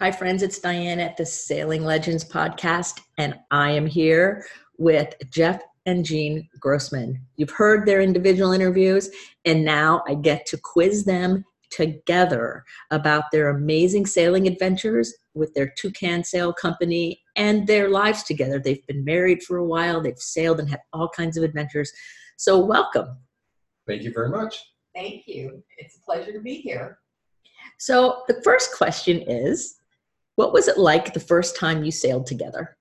Hi, friends. It's Diane at the Sailing Legends podcast, and I am here with Jeff and Jean Grossman. You've heard their individual interviews, and now I get to quiz them together about their amazing sailing adventures with their Two Can Sail Company and their lives together. They've been married for a while, they've sailed and had all kinds of adventures. So, welcome. Thank you very much. Thank you. It's a pleasure to be here. So, the first question is what was it like the first time you sailed together?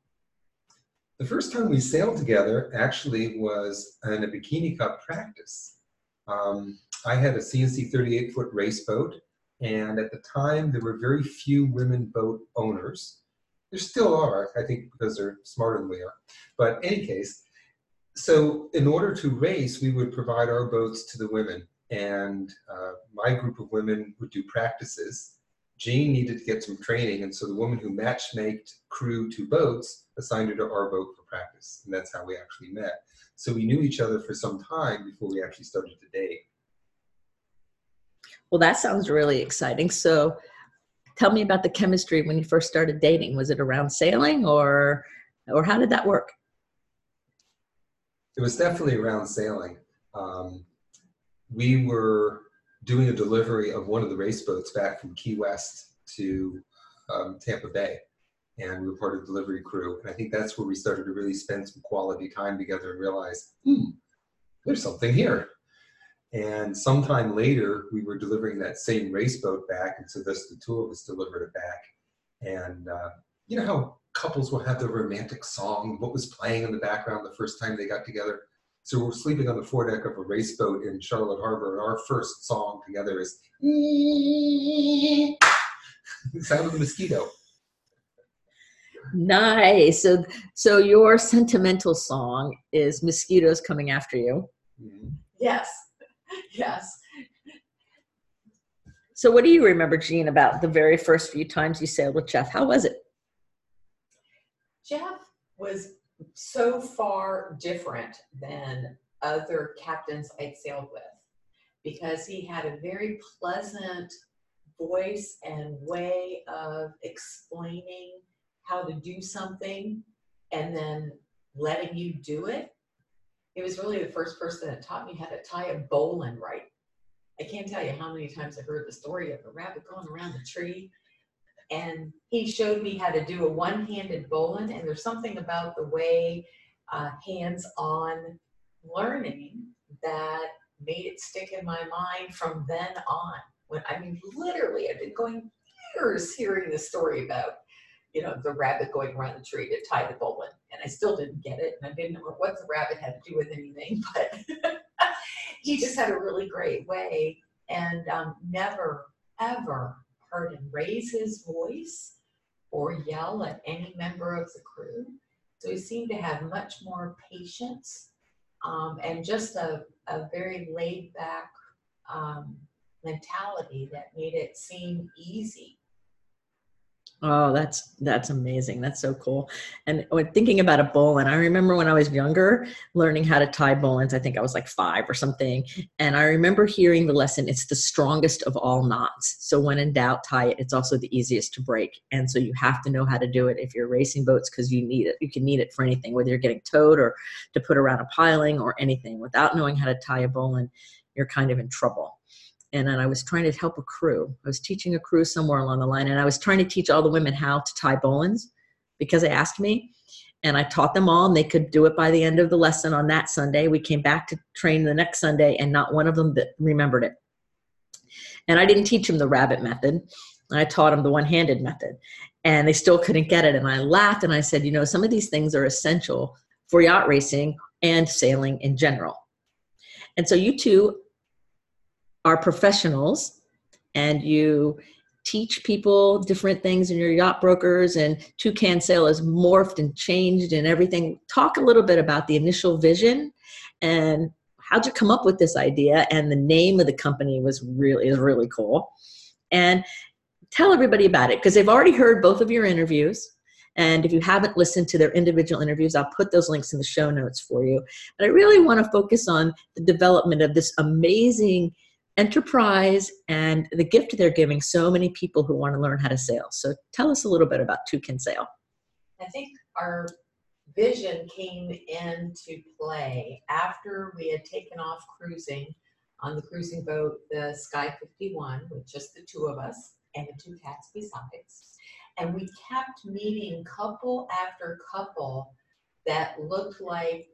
The first time we sailed together actually was in a Bikini Cup practice. Um, I had a C&C 38 foot race boat, and at the time there were very few women boat owners. There still are, I think, because they're smarter than we are. But in any case, so in order to race, we would provide our boats to the women, and uh, my group of women would do practices Jean needed to get some training, and so the woman who matchmaked crew to boats assigned her to our boat for practice, and that's how we actually met. So we knew each other for some time before we actually started to date. Well, that sounds really exciting. So tell me about the chemistry when you first started dating. Was it around sailing, or or how did that work? It was definitely around sailing. Um, we were doing a delivery of one of the race boats back from Key West to um, Tampa Bay. And we were part of the delivery crew. And I think that's where we started to really spend some quality time together and realize, hmm, there's something here. And sometime later, we were delivering that same race boat back. And so thus the two of us delivered it back. And uh, you know how couples will have the romantic song, what was playing in the background the first time they got together? So we're sleeping on the foredeck of a race boat in Charlotte Harbor, and our first song together is the sound of the mosquito. Nice. So, so your sentimental song is "Mosquitoes Coming After You." Mm-hmm. Yes, yes. So, what do you remember, Jean, about the very first few times you sailed with Jeff? How was it? Jeff was so far different than other captains I'd sailed with because he had a very pleasant voice and way of explaining how to do something and then letting you do it. He was really the first person that taught me how to tie a bowline right. I can't tell you how many times I heard the story of a rabbit going around the tree and he showed me how to do a one-handed bowline and there's something about the way uh, hands-on learning that made it stick in my mind from then on. When i mean literally i've been going years hearing the story about you know the rabbit going around the tree to tie the bowline and i still didn't get it and i didn't know what the rabbit had to do with anything but he just had a really great way and um, never ever heard him raise his voice or yell at any member of the crew. So he seemed to have much more patience um, and just a, a very laid back um, mentality that made it seem easy Oh, that's that's amazing. That's so cool. And when thinking about a bowline, I remember when I was younger learning how to tie bowlines. I think I was like five or something. And I remember hearing the lesson, it's the strongest of all knots. So when in doubt, tie it. It's also the easiest to break. And so you have to know how to do it if you're racing boats because you need it. You can need it for anything, whether you're getting towed or to put around a piling or anything. Without knowing how to tie a bowline, you're kind of in trouble and then I was trying to help a crew. I was teaching a crew somewhere along the line, and I was trying to teach all the women how to tie bowlines because they asked me, and I taught them all, and they could do it by the end of the lesson on that Sunday. We came back to train the next Sunday, and not one of them remembered it. And I didn't teach them the rabbit method. I taught them the one-handed method, and they still couldn't get it. And I laughed and I said, you know, some of these things are essential for yacht racing and sailing in general. And so you two are professionals and you teach people different things and your yacht brokers and Two Can Sail has morphed and changed and everything. Talk a little bit about the initial vision and how'd you come up with this idea? And the name of the company was really is really cool. And tell everybody about it because they've already heard both of your interviews. And if you haven't listened to their individual interviews, I'll put those links in the show notes for you. But I really want to focus on the development of this amazing enterprise and the gift they're giving so many people who want to learn how to sail. So tell us a little bit about Two Can Sail. I think our vision came into play after we had taken off cruising on the cruising boat, the Sky 51, with just the two of us and the two cats besides. And we kept meeting couple after couple that looked like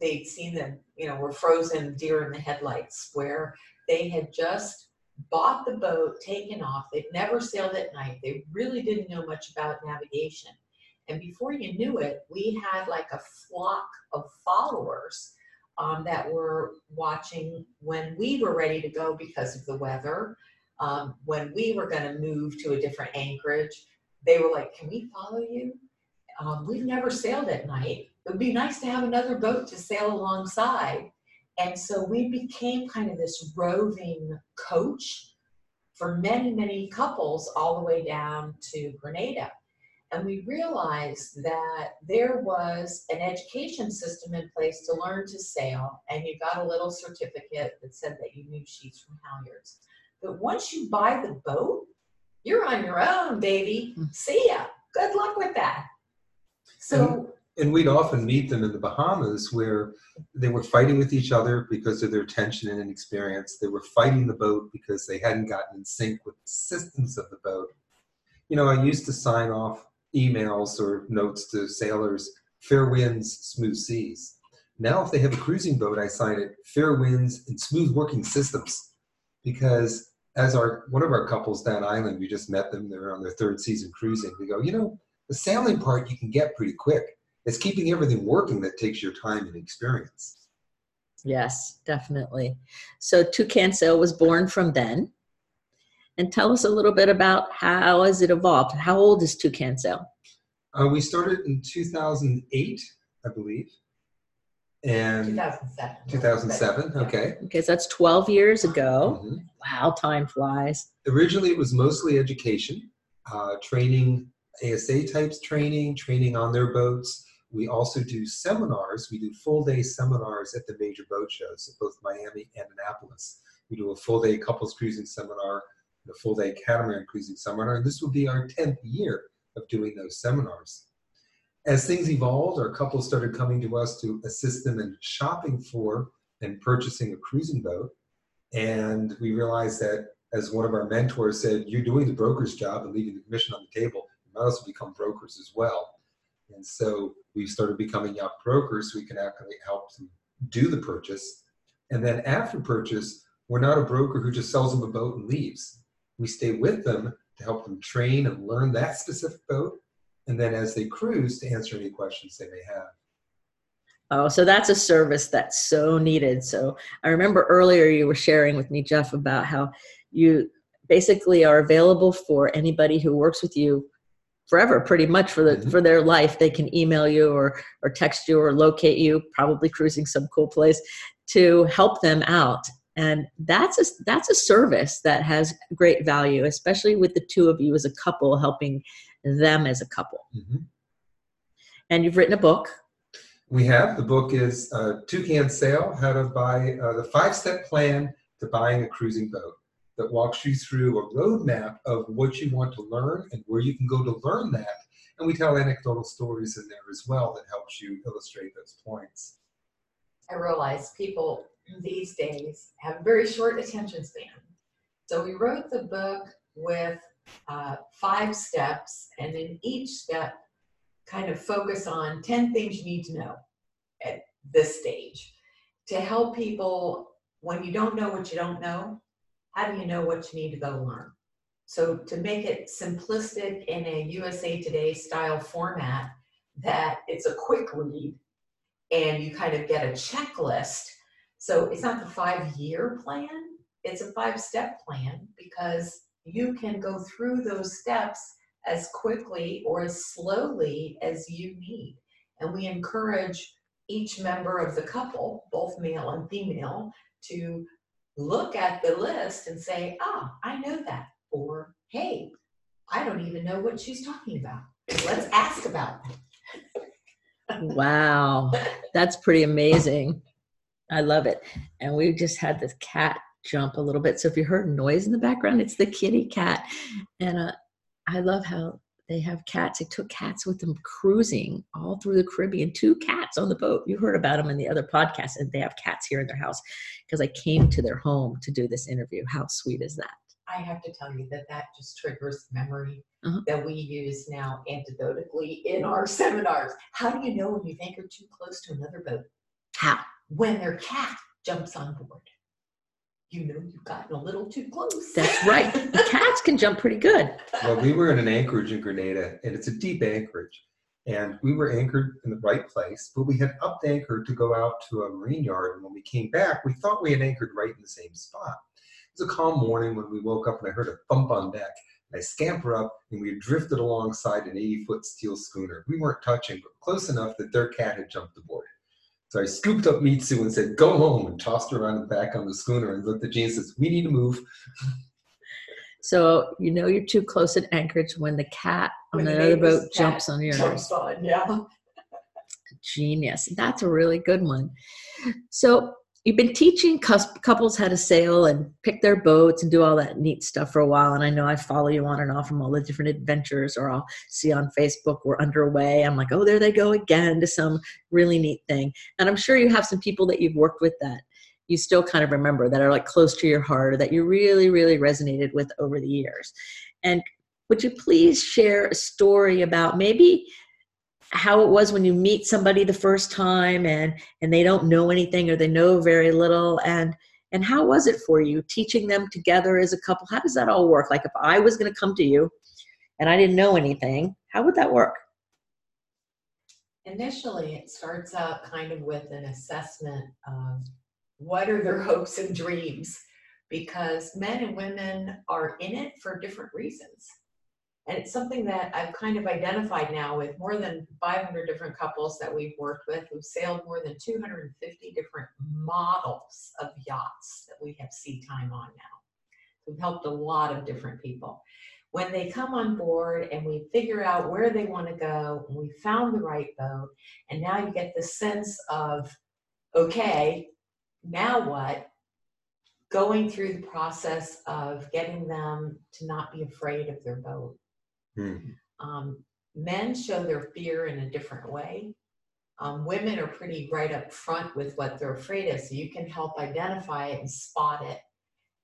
they'd seen them, you know, were frozen deer in the headlights, where they had just bought the boat, taken off. They'd never sailed at night. They really didn't know much about navigation. And before you knew it, we had like a flock of followers um, that were watching when we were ready to go because of the weather, um, when we were going to move to a different anchorage. They were like, Can we follow you? Um, we've never sailed at night. It would be nice to have another boat to sail alongside. And so we became kind of this roving coach for many, many couples all the way down to Grenada. And we realized that there was an education system in place to learn to sail, and you got a little certificate that said that you knew sheets from halyards. But once you buy the boat, you're on your own, baby. Hmm. See ya. Good luck with that. So, and we'd often meet them in the Bahamas where they were fighting with each other because of their tension and inexperience. They were fighting the boat because they hadn't gotten in sync with the systems of the boat. You know, I used to sign off emails or notes to sailors fair winds, smooth seas. Now, if they have a cruising boat, I sign it fair winds and smooth working systems because as our one of our couples down island, we just met them. They're on their third season cruising. We go, you know, the sailing part you can get pretty quick it's keeping everything working that takes your time and experience. Yes, definitely. So Two Can Sail was born from then. And tell us a little bit about how has it evolved? How old is Two Can Sail? Uh, we started in 2008, I believe. And 2007. 2007, okay. Okay, so that's 12 years ago. Mhm. Wow, time flies. Originally, it was mostly education, uh, training, ASA types training, training on their boats. We also do seminars. We do full day seminars at the major boat shows, at both Miami and Annapolis. We do a full day couples cruising seminar, and a full day catamaran cruising seminar, and this will be our 10th year of doing those seminars. As things evolved, our couples started coming to us to assist them in shopping for and purchasing a cruising boat. And we realized that, as one of our mentors said, you're doing the broker's job and leaving the commission on the table. You might also become brokers as well. And so we started becoming yacht brokers so we can actually help them do the purchase. And then after purchase, we're not a broker who just sells them a boat and leaves. We stay with them to help them train and learn that specific boat. And then as they cruise, to answer any questions they may have. Oh, so that's a service that's so needed. So I remember earlier you were sharing with me, Jeff, about how you basically are available for anybody who works with you forever pretty much for the Mhm. for their life. They can email you or or text you or locate you probably cruising some cool place to help them out. And that's a that's a service that has great value especially with the two of you as a couple helping them as a couple. Mhm. and you've written a book. We have. The book is uh, Two Can Sail: How to Buy uh, the Five Step Plan to Buying a Cruising Boat that walks you through a roadmap of what you want to learn and where you can go to learn that. And we tell anecdotal stories in there as well that helps you illustrate those points. I realize people these days have very short attention span. So we wrote the book with uh, five steps, and in each step, kind of focus on 10 things you need to know at this stage to help people when you don't know what you don't know. How do you know what you need to go learn? So to make it simplistic in a USA Today style format, that it's a quick read and you kind of get a checklist. So it's not the five year plan, it's a five step plan because you can go through those steps as quickly or as slowly as you need. And we encourage each member of the couple, both male and female, to look at the list and say, ah, I know that. Or, hey, I don't even know what she's talking about. Let's ask about that. wow that's pretty amazing i love it and we just had this cat jump a little bit. So if you heard noise in the background, it's the kitty cat. And uh, I love how they have cats. They took cats with them cruising all through the Caribbean. Two cats on the boat. You heard about them in the other podcast, and they have cats here in their house because I came to their home to do this interview. How sweet is that? I have to tell you that that just triggers memory Uh-huh. that we use now antidotically in our seminars. How do you know when you think you're too close to another boat? How? When their cat jumps on board. You know you've gotten a little too close. That's right. The cats can jump pretty good. Well, we were in an anchorage in Grenada, and it's a deep anchorage. And we were anchored in the right place, but we had upped anchored to go out to a marine yard. And when we came back, we thought we had anchored right in the same spot. It was a calm morning when we woke up and I heard a thump on deck. I scamper up and we drifted alongside an 80 foot steel schooner. We weren't touching, but close enough that their cat had jumped aboard. So I scooped up Mitsu and said, Go home, and tossed her around the back on the schooner and looked at Jean and says, We need to move. So you know you're too close at anchorage when the cat on When the another boat jumps on yours. jumps on, yeah. Genius. That's a really good one. So you've been teaching couples how to sail and pick their boats and do all that neat stuff for a while. And I know I follow you on and off from all the different adventures, or I'll see on Facebook we're underway. I'm like, oh, there they go again to some really neat thing. And I'm sure you have some people that you've worked with that you still kind of remember that are like close to your heart or that you really, really resonated with over the years. And would you please share a story about maybe how it was when you meet somebody the first time and and they don't know anything or they know very little and and how was it for you teaching them together as a couple? How does that all work? Like if i was going to come to you and i didn't know anything how would that work? Initially, it starts out kind of with an assessment of what are their hopes and dreams because men and women are in it for different reasons. And it's something that I've kind of identified now with more than 500 different couples that we've worked with who've sailed more than 250 different models of yachts that we have sea time on now. We've helped a lot of different people. When they come on board and we figure out where they want to go, and we found the right boat, and now you get the sense of, okay, now what? Going through the process of getting them to not be afraid of their boat. Hmm. Um, men show their fear in a different way. Um, women are pretty right up front with what they're afraid of, so you can help identify it and spot it.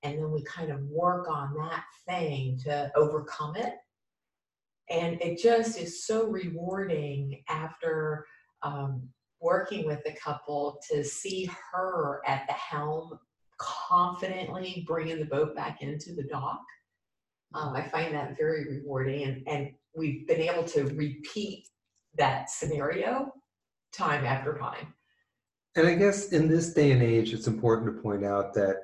And then we kind of work on that thing to overcome it. And it just is so rewarding after um, working with the couple to see her at the helm confidently bringing the boat back into the dock. Um, I find that very rewarding, and, and we've been able to repeat that scenario time after time. And I guess in this day and age, it's important to point out that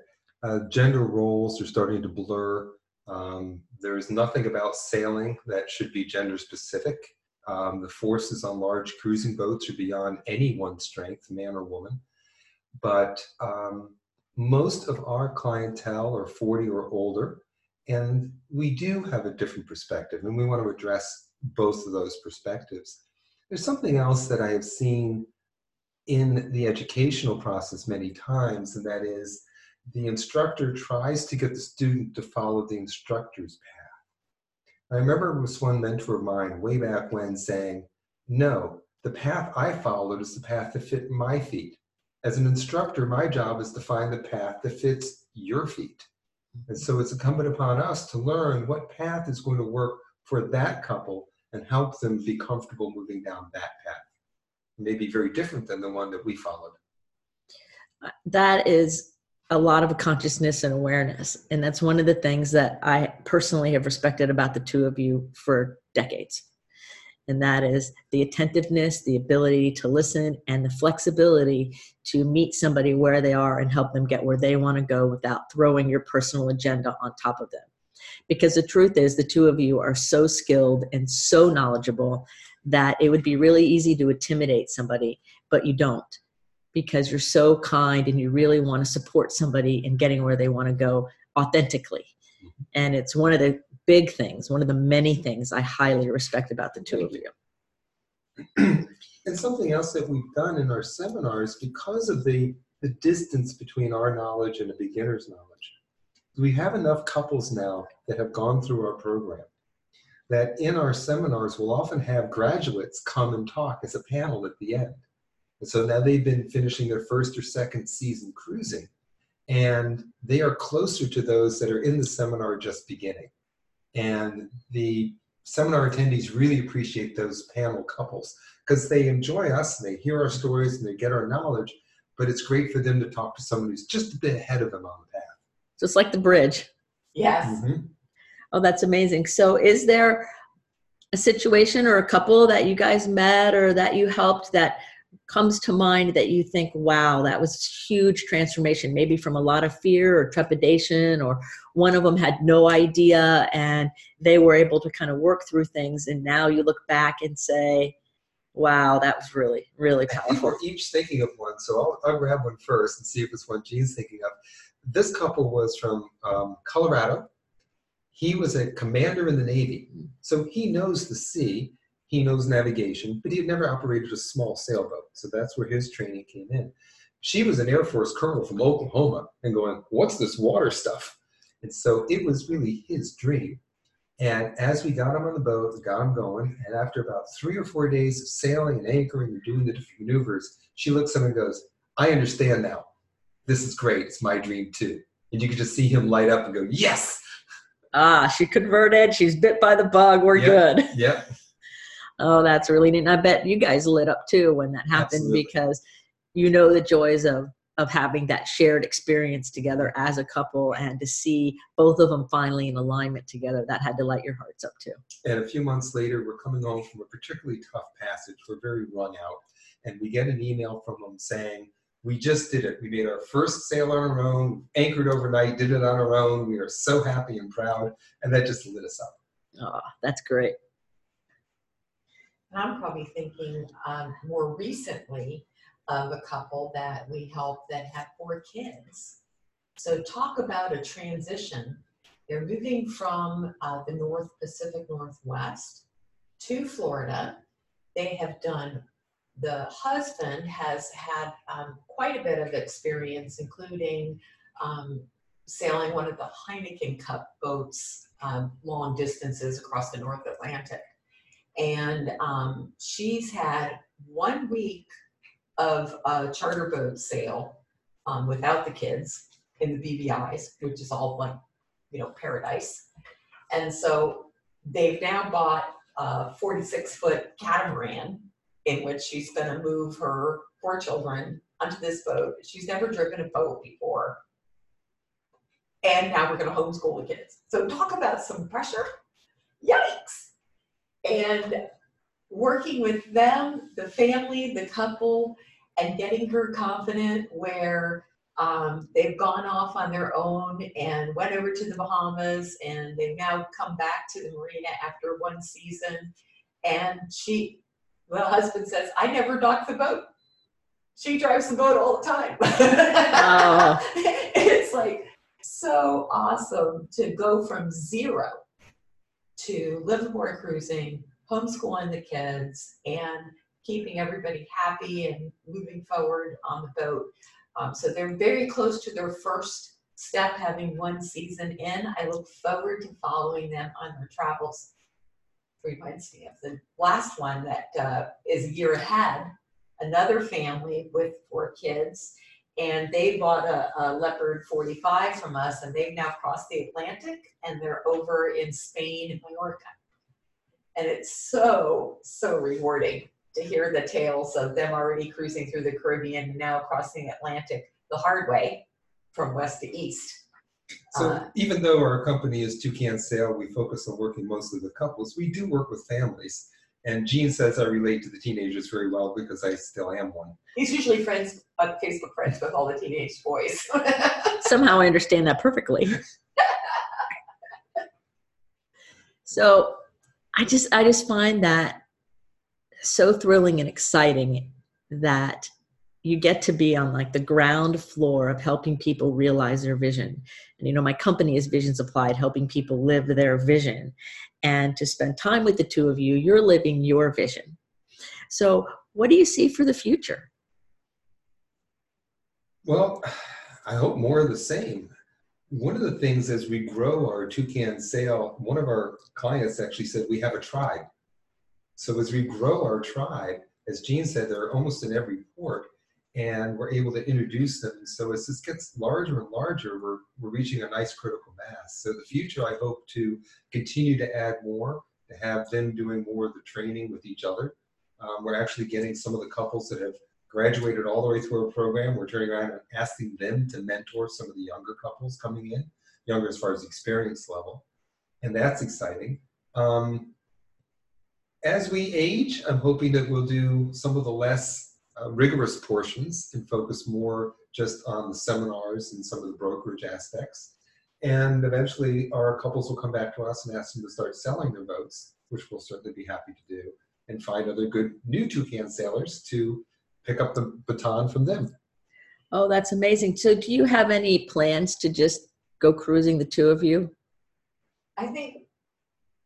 uh, gender roles are starting to blur. Um, there is nothing about sailing that should be gender specific. Um, the forces on large cruising boats are beyond anyone's strength, man or woman. But um, most of our clientele are 40 or older, and we do have a different perspective, and we want to address both of those perspectives. There's something else that I have seen in the educational process many times, and that is the instructor tries to get the student to follow the instructor's path. I remember this one mentor of mine way back when saying, No, the path I followed is the path that fit my feet. As an instructor, my job is to find the path that fits your feet. And so it's incumbent upon us to learn what path is going to work for that couple and help them be comfortable moving down that path. It may be very different than the one that we followed. Uh, that is a lot of consciousness and awareness and that's one of the things that i personally have respected about the two of you for decades and that is the attentiveness the ability to listen and the flexibility to meet somebody where they are and help them get where they want to go without throwing your personal agenda on top of them. Because the truth is the two of you are so skilled and so knowledgeable that it would be really easy to intimidate somebody but you don't. Because you're so kind and you really want to support somebody in getting where they want to go authentically. Mm-hmm. And it's one of the big things, one of the many things I highly respect about the two of you. and something else that we've done in our seminars, because of the the distance between our knowledge and a beginner's knowledge. We have enough couples now that have gone through our program that in our seminars we'll often have graduates come and talk as a panel at the end. And so now they've been finishing their first or second season cruising, and they are closer to those that are in the seminar just beginning. And the seminar attendees really appreciate those panel couples because they enjoy us and they hear our stories and they get our knowledge, but it's great for them to talk to someone who's just a bit ahead of them on the path. Just like the bridge. Yes. Mm-hmm. Oh, that's amazing. So, is there a situation or a couple that you guys met or that you helped that comes to mind that you think, wow, that was huge transformation, maybe from a lot of fear or trepidation, or one of them had no idea and they were able to kind of work through things. And now you look back and say, wow, that was really, really powerful. we're each thinking of one, so I'll, I'll grab one first and see if it's one Jean's thinking of. This couple was from um, Colorado. He was a commander in the Navy, so he knows the sea, he knows navigation, but he had never operated a small sailboat, so that's where his training came in. She was an Air Force colonel from Oklahoma and going, What's this water stuff? And so it was really his dream. And as we got him on the boat, got him going, and after about three or four days of sailing and anchoring and doing the different maneuvers, she looks at him and goes, I understand now. This is great. It's my dream too. And you could just see him light up and go, Yes! Ah, she converted. She's bit by the bug. We're Yep. good. Yep. Oh, that's really neat. And I bet you guys lit up too when that happened Absolutely. because you know the joys of of having that shared experience together as a couple and to see both of them finally in alignment together that had to light your hearts up too And a few months later, we're coming home from a particularly tough passage. We're very wrung out. And we get an email from them saying, We just did it. We made our first sail on our own, anchored overnight, did it on our own. We are so happy and proud. And that just lit us up. oh that's great And I'm probably thinking um, more recently of a couple that we helped that have four kids. So talk about a transition. They're moving from uh, the North Pacific Northwest to Florida. They have done, the husband has had um, quite a bit of experience, including um, sailing one of the Heineken Cup boats um, long distances across the North Atlantic and um, she's had one week of a charter boat sail um, without the kids in the BVIs, which is all like, you know, paradise. And so they've now bought a 46 foot catamaran in which she's going to move her four children onto this boat. She's never driven a boat before. And now we're going to homeschool the kids. So talk about some pressure. Yikes and working with them, the family, the couple, and getting her confident where um, they've gone off on their own and went over to the Bahamas and they've now come back to the marina after one season. And she, the husband says, I never dock the boat. She drives the boat all the time. Oh. it's like so awesome to go from zero to live Livermore cruising, homeschooling the kids, and keeping everybody happy and moving forward on the boat. Um, so they're very close to their first step, having one season in. I look forward to following them on their travels. Reminds me of the last one that uh, is a year ahead. Another family with four kids, and they bought a, a Leopard 45 from us, and they've now crossed the Atlantic, and they're over in Spain and Mallorca. And it's so so rewarding to hear the tales of them already cruising through the Caribbean and now crossing the Atlantic the hard way from west to east. So Uh, even though our company is Two Can Sail, we focus on working mostly with couples. We do work with families. And Jean says I relate to the teenagers very well because I still am one. He's usually friends on Facebook friends with all the teenage boys. somehow i understand that perfectly. So i just i just find that so thrilling and exciting that you get to be on like the ground floor of helping people realize their vision. And you know my company is visions applied helping people live their vision. And to spend time with the two of you you're living your vision. So what do you see for the future Well, I hope more of the same. One of the things as we grow our Two Can Sail, one of our clients actually said we have a tribe. So as we grow our tribe, as Jean said, they're almost in every port and we're able to introduce them. So as this gets larger and larger, we're, we're reaching a nice critical mass. So the future, I hope to continue to add more, to have them doing more of the training with each other. Um, we're actually getting some of the couples that have graduated all the way through our program. We're turning around and asking them to mentor some of the younger couples coming in, younger as far as experience level. And that's exciting. Um, as we age, I'm hoping that we'll do some of the less uh, rigorous portions and focus more just on the seminars and some of the brokerage aspects. And eventually, our couples will come back to us and ask them to start selling their boats, which we'll certainly be happy to do, and find other good new toucan sailors to pick up the baton from them. Oh, that's amazing. So, do you have any plans to just go cruising, the two of you? I think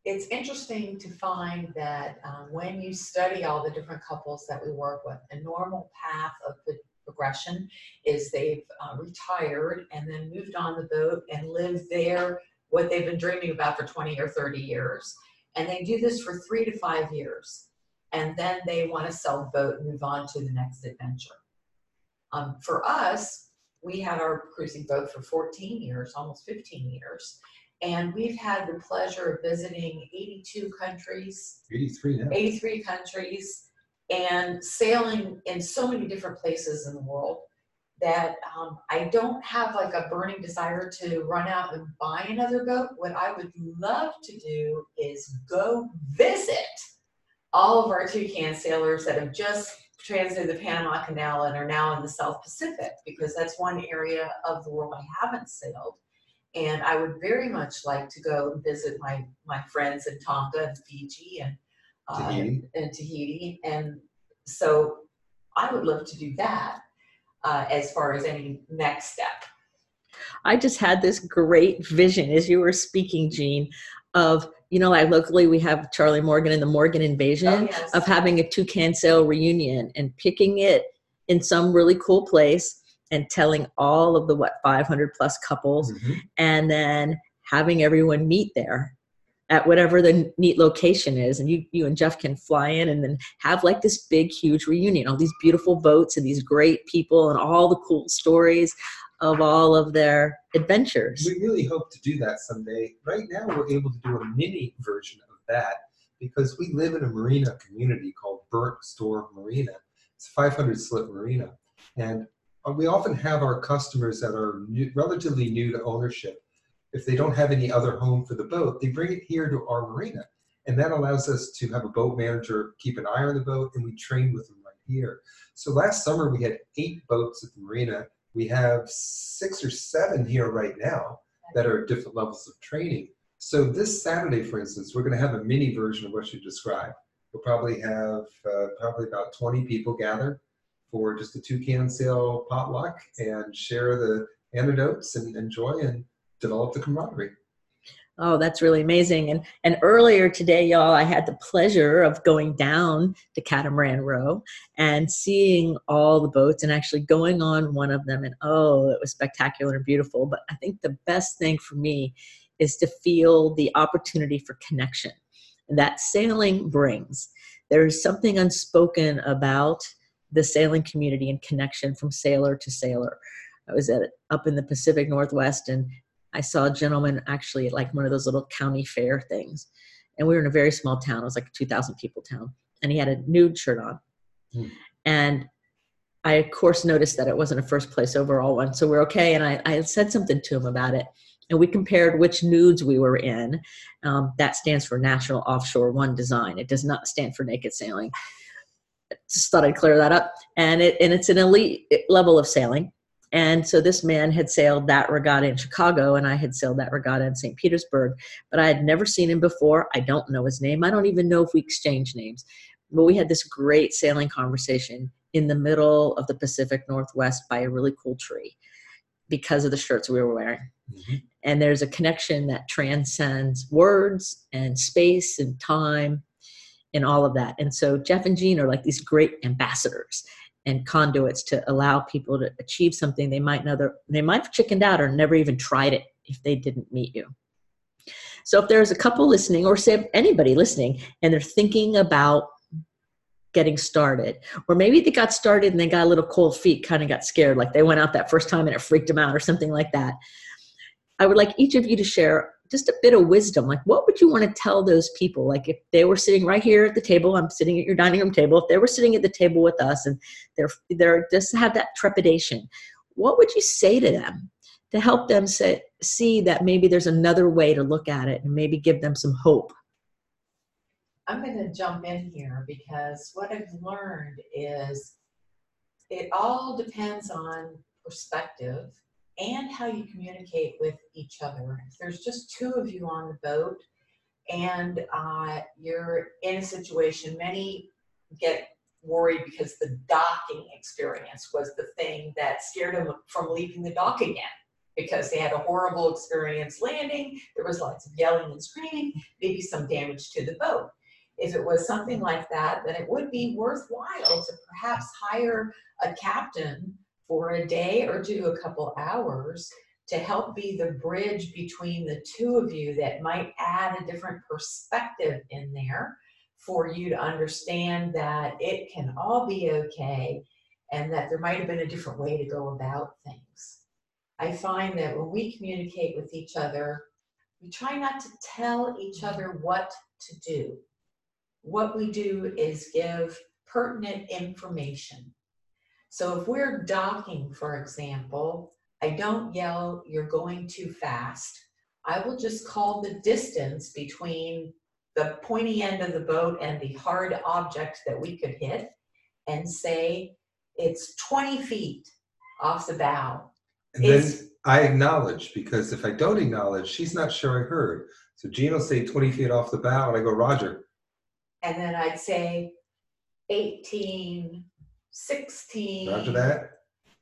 it's interesting to find that um, when you study all the different couples that we work with, a normal path of the progression is they've uh, retired and then moved on the boat and lived there what they've been dreaming about for 20 or 30 years. And they do this for three to five years. And then they want to sell the boat and move on to the next adventure. Um, for us, we had our cruising boat for 14 years, almost 15 years. And we've had the pleasure of visiting 82 countries, 83 now. 83 countries, and sailing in so many different places in the world that um, I don't have like a burning desire to run out and buy another boat. What I would love to do is go visit all of our toucan sailors that have just transited the Panama Canal and are now in the South Pacific because that's one area of the world I haven't sailed. And I would very much like to go and visit my, my friends in Tonga and Fiji and, uh, Tahiti. and Tahiti. And so I would love to do that uh, as far as any next step. I just had this great vision as you were speaking, Jean, of you know, like locally we have Charlie Morgan and the Morgan Invasion Oh, yes. of having a Two Can Sail reunion and picking it in some really cool place and telling all of the what 500 plus couples Mhm. and then having everyone meet there at whatever the neat location is and you you and Jeff can fly in and then have like this big huge reunion all these beautiful boats and these great people and all the cool stories of all of their adventures We really hope to do that someday. Right now, we're able to do a mini version of that because we live in a marina community called Burnt Store Marina. It's a 500 slip marina. And uh, we often have our customers that are new, relatively new to ownership. If they don't have any other home for the boat, they bring it here to our marina. And that allows us to have a boat manager keep an eye on the boat and we train with them right here. So last summer, we had eight boats at the marina. We have six or seven here right now that are different levels of training. So this Saturday, for instance, we're going to have a mini version of what you described. We'll probably have uh, probably about 20 people gather for just a Two Can Sail potluck and share the anecdotes and enjoy and develop the camaraderie. Oh, that's really amazing. And and earlier today, y'all, I had the pleasure of going down to Catamaran Row and seeing all the boats and actually going on one of them. And oh, it was spectacular and beautiful. But I think the best thing for me is to feel the opportunity for connection that sailing brings. There's something unspoken about the sailing community and connection from sailor to sailor. I was at up in the Pacific Northwest and I saw a gentleman actually at like one of those little county fair things. And we were in a very small town. It was like a 2,000 people town. And he had a NOOD shirt on. Hmm. And I, of course, noticed that it wasn't a first place overall one. So we're okay. And I, I said something to him about it. And we compared which NOODs we were in. Um, that stands for National Offshore One Design. It does not stand for naked sailing. Just thought I'd clear that up. And it and it's an elite level of sailing. And so this man had sailed that regatta in Chicago, and I had sailed that regatta in St. Petersburg, but I had never seen him before. I don't know his name. I don't even know if we exchanged names. But we had this great sailing conversation in the middle of the Pacific Northwest by a really cool tree because of the shirts we were wearing. Mhm. And there's a connection that transcends words and space and time and all of that. And so Jeff and Jean are like these great ambassadors. And conduits to allow people to achieve something they might know they might have chickened out or never even tried it if they didn't meet you. So if there's a couple listening or say anybody listening and they're thinking about getting started or maybe they got started and they got a little cold feet kind of got scared like they went out that first time and it freaked them out or something like that i would like each of you to share just a bit of wisdom. Like what would you want to tell those people? Like if they were sitting right here at the table i'm sitting at your dining room table if they were sitting at the table with us and they're they're just have that trepidation what would you say to them to help them say, see that maybe there's another way to look at it and maybe give them some hope? I'm going to jump in here because what I've learned is it all depends on perspective and how you communicate with each other. If there's just two of you on the boat and uh, you're in a situation, many get worried because the docking experience was the thing that scared them from leaving the dock again because they had a horrible experience landing. There was lots of yelling and screaming, maybe some damage to the boat if it was something like that, then it would be worthwhile to perhaps hire a captain for a day or two, a couple hours to help be the bridge between the two of you that might add a different perspective in there for you to understand that it can all be okay and that there might have been a different way to go about things. I find that when we communicate with each other, we try not to tell each other what to do what we do is give pertinent information. So if we're docking, for example, I don't yell, you're going too fast. I will just call the distance between the pointy end of the boat and the hard object that we could hit and say it's 20 feet off the bow. And it's, then I acknowledge because if I don't acknowledge, she's not sure I heard. So Jean will say 20 feet off the bow, and I go, Roger, and then I'd say 18, 16, Roger that.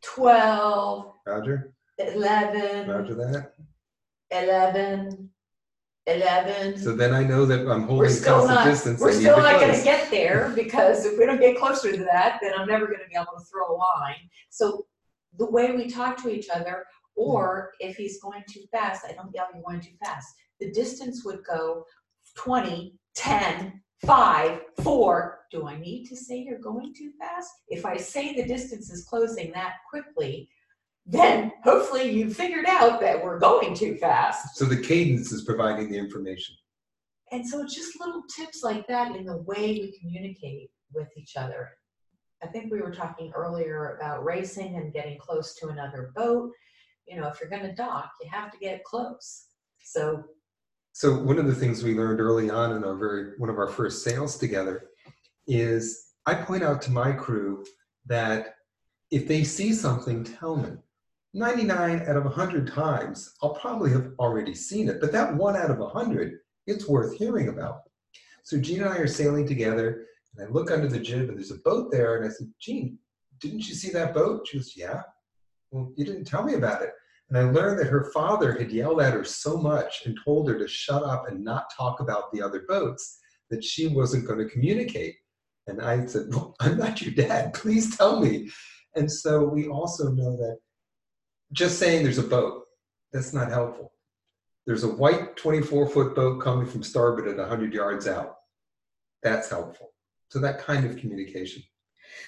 12, Roger. 11, Roger that. 11, 11. So then I know that I'm we're holding still constant not, distance. we're still not going to close. get there because if we don't get closer to that, then I'm never going to be able to throw a line. So the way we talk to each other, or if he's going too fast, I don't yell, you're going too fast. The distance would go 20, 10, five, four. Do I need to say you're going too fast? If I say the distance is closing that quickly, then hopefully you've figured out that we're going too fast. So the cadence is providing the information. And so it's just little tips like that in the way we communicate with each other. I think we were talking earlier about racing and getting close to another boat. You know, if you're going to dock, you have to get close. So So one of the things we learned early on in our very one of our first sails together is I point out to my crew that if they see something, tell me. 99 out of 100 times, I'll probably have already seen it, but that one out of 100, it's worth hearing about. So Jean and I are sailing together, and I look under the jib, and there's a boat there, and I said, Jean, didn't you see that boat? She goes, Yeah. Well, you didn't tell me about it. And I learned that her father had yelled at her so much and told her to shut up and not talk about the other boats that she wasn't going to communicate. And I said, well, I'm not your dad. Please tell me. And so we also know that just saying there's a boat, that's not helpful. There's a white 24 foot boat coming from starboard at 100 yards out. That's helpful. So that kind of communication.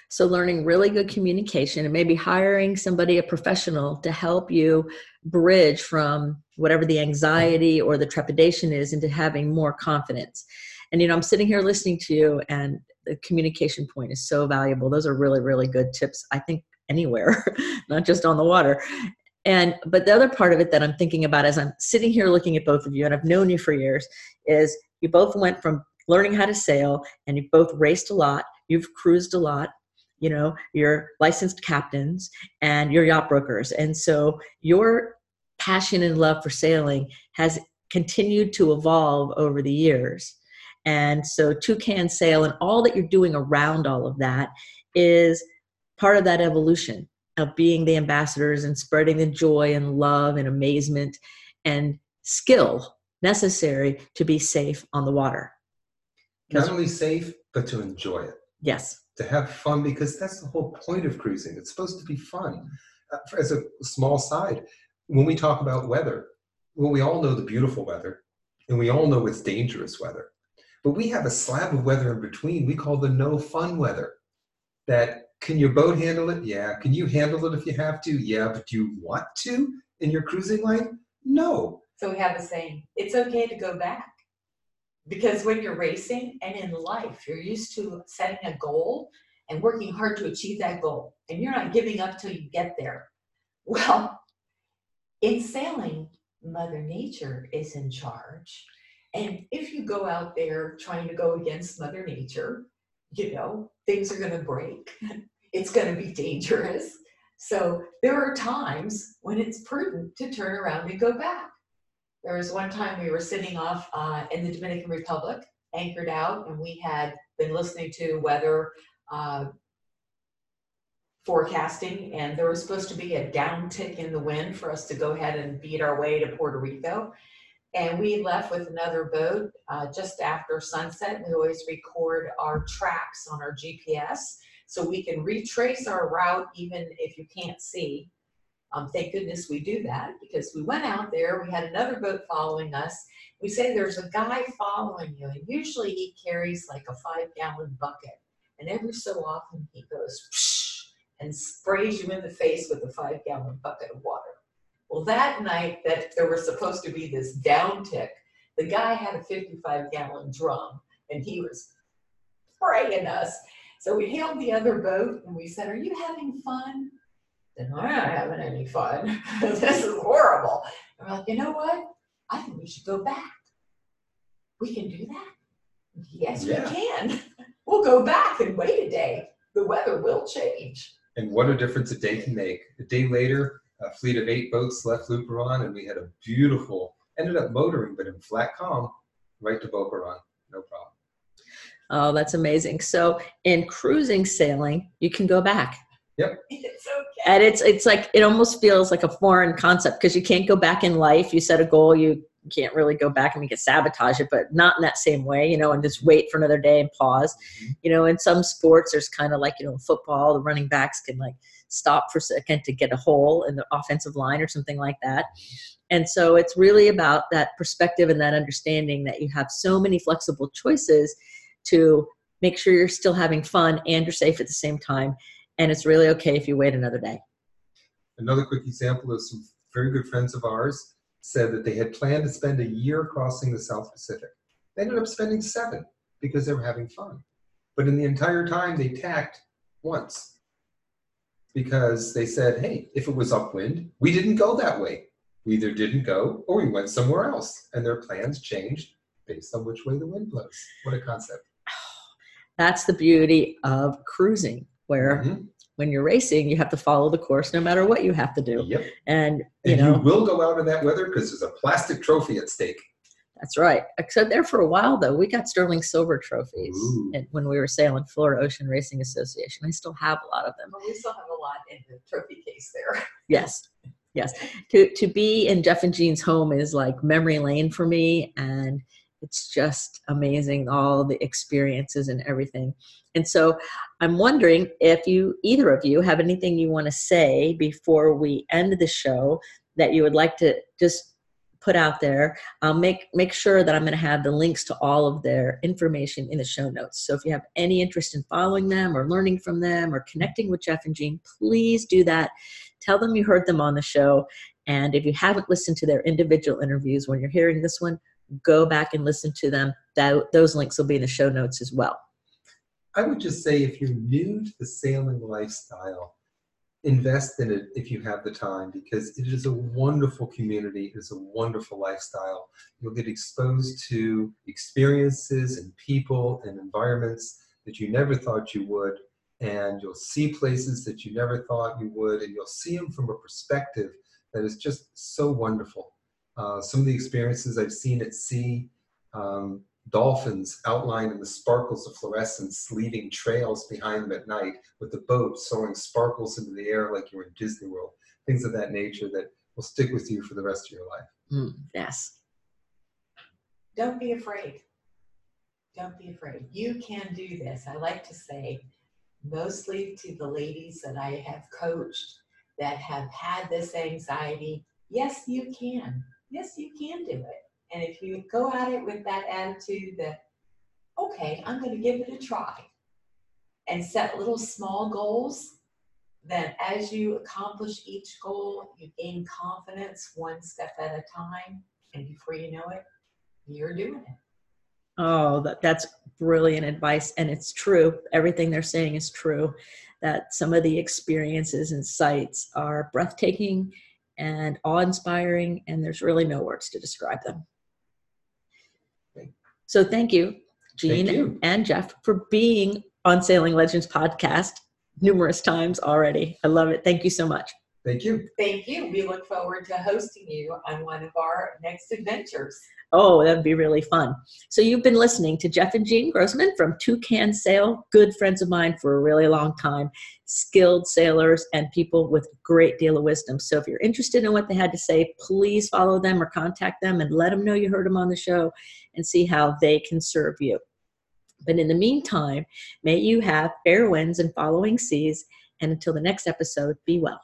So, learning really good communication and maybe hiring somebody, a professional, to help you bridge from whatever the anxiety or the trepidation is into having more confidence. And, you know, I'm sitting here listening to you, and the communication point is so valuable. Those are really, really good tips, I think, anywhere, not just on the water. And, but the other part of it that I'm thinking about as I'm sitting here looking at both of you, and I've known you for years, is you both went from learning how to sail and you both raced a lot you've cruised a lot you know you're licensed captains and you're yacht brokers. And so your passion and love for sailing has continued to evolve over the years. And so Two Can Sail and all that you're doing around all of that is part of that evolution of being the ambassadors and spreading the joy and love and amazement and skill necessary to be safe on the water. Not only safe, but to enjoy it. Yes. To have fun because that's the whole point of cruising. It's supposed to be fun. Uh, as a small side, when we talk about weather, well, we all know the beautiful weather and we all know it's dangerous weather. But we have a slab of weather in between we call the no fun weather. That can your boat handle it? Yeah. Can you handle it if you have to? Yeah. But do you want to in your cruising life? No. So we have a saying, it's okay to go back. Because when you're racing and in life, you're used to setting a goal and working hard to achieve that goal. And you're not giving up till you get there. Well, in sailing, Mother Nature is in charge. And if you go out there trying to go against Mother Nature, you know, things are going to break. It's going to be dangerous. So there are times when it's prudent to turn around and go back. There was one time we were sitting off uh, in the Dominican Republic, anchored out, and we had been listening to weather uh, forecasting, and there was supposed to be a downtick in the wind for us to go ahead and beat our way to Puerto Rico. And we left with another boat uh, just after sunset. We always record our tracks on our GPS so we can retrace our route even if you can't see. Um, thank goodness we do that because we went out there, we had another boat following us. We say there's a guy following you, and usually he carries like a five gallon bucket. And every so often he goes and sprays you in the face with a five gallon bucket of water. Well, that night that there was supposed to be this downtick, the guy had a 55 gallon drum and he was spraying us. So we hailed the other boat and we said, Are you having fun? And I'm not having any fun. this is horrible. And we're like, You know what? I think we should go back. We can do that? Yes, Yeah. we can. We'll go back and wait a day. The weather will change. And what a difference a day can make. A day later, a fleet of eight boats left Luperon, and we had a beautiful, ended up motoring, but in flat calm, right to Boca No problem. Oh, that's amazing. So in cruising sailing, you can go back. It's okay. And it's it's like it almost feels like a foreign concept because you can't go back in life. You set a goal, you can't really go back and you can sabotage it, but not in that same way, you know, and just wait for another day and pause. Mhm. You know, in some sports there's kind of like, you know, football, the running backs can like stop for a second to get a hole in the offensive line or something like that. And so it's really about that perspective and that understanding that you have so many flexible choices to make sure you're still having fun and you're safe at the same time. And it's really okay if you wait another day. Another quick example is some very good friends of ours said that they had planned to spend a year crossing the South Pacific. They ended up spending seven because they were having fun. But in the entire time, they tacked once because they said, hey, if it was upwind, we didn't go that way. We either didn't go or we went somewhere else. And their plans changed based on which way the wind blows. What a concept. That's the beauty of cruising, where Mhm. when you're racing, you have to follow the course no matter what you have to do. Yep. And, you And know, you will go out in that weather because there's a plastic trophy at stake. That's right. Except there for a while though, we got sterling silver trophies Ooh. and when we were sailing Florida Ocean Racing Association. I still have a lot of them. Well, we still have a lot in the trophy case there. Yes. Yes. To to be in Jeff and Jean's home is like memory lane for me and it's just amazing all the experiences and everything. And so I'm wondering if you either of you have anything you want to say before we end the show that you would like to just put out there. I'll make make sure that I'm going to have the links to all of their information in the show notes. So if you have any interest in following them or learning from them or connecting with Jeff and Jean, please do that. Tell them you heard them on the show. And if you haven't listened to their individual interviews when you're hearing this one, go back and listen to them. That, those links will be in the show notes as well. I would just say if you're new to the sailing lifestyle, invest in it if you have the time because it is a wonderful community, it is a wonderful lifestyle. You'll get exposed to experiences and people and environments that you never thought you would, and you'll see places that you never thought you would, and you'll see them from a perspective that is just so wonderful. Uh, some of the experiences I've seen at sea, um, dolphins outlined in the sparkles of fluorescence leaving trails behind them at night with the boat soaring sparkles into the air like you're in Disney World. Things of that nature that will stick with you for the rest of your life. Mm, yes. Don't be afraid. Don't be afraid. You can do this. I like to say, mostly to the ladies that I have coached that have had this anxiety, yes, you can. Yes, you can do it. And if you go at it with that attitude that, okay, I'm going to give it a try and set little small goals, then as you accomplish each goal, you gain confidence one step at a time. And before you know it, you're doing it. Oh, that, that's brilliant advice. And it's true. Everything they're saying is true. That some of the experiences and sights are breathtaking and awe inspiring, and there's really no words to describe them. So thank you, Jean Thank you. and Jeff, for being on Sailing Legends podcast numerous times already. I love it. Thank you so much. Thank you. Thank you. We look forward to hosting you on one of our next adventures. Oh, that'd be really fun. So you've been listening to Jeff and Jean Grossman from Two Can Sail, good friends of mine for a really long time, skilled sailors and people with a great deal of wisdom. So if you're interested in what they had to say, please follow them or contact them and let them know you heard them on the show and see how they can serve you. But in the meantime, may you have fair winds and following seas. And until the next episode, be well.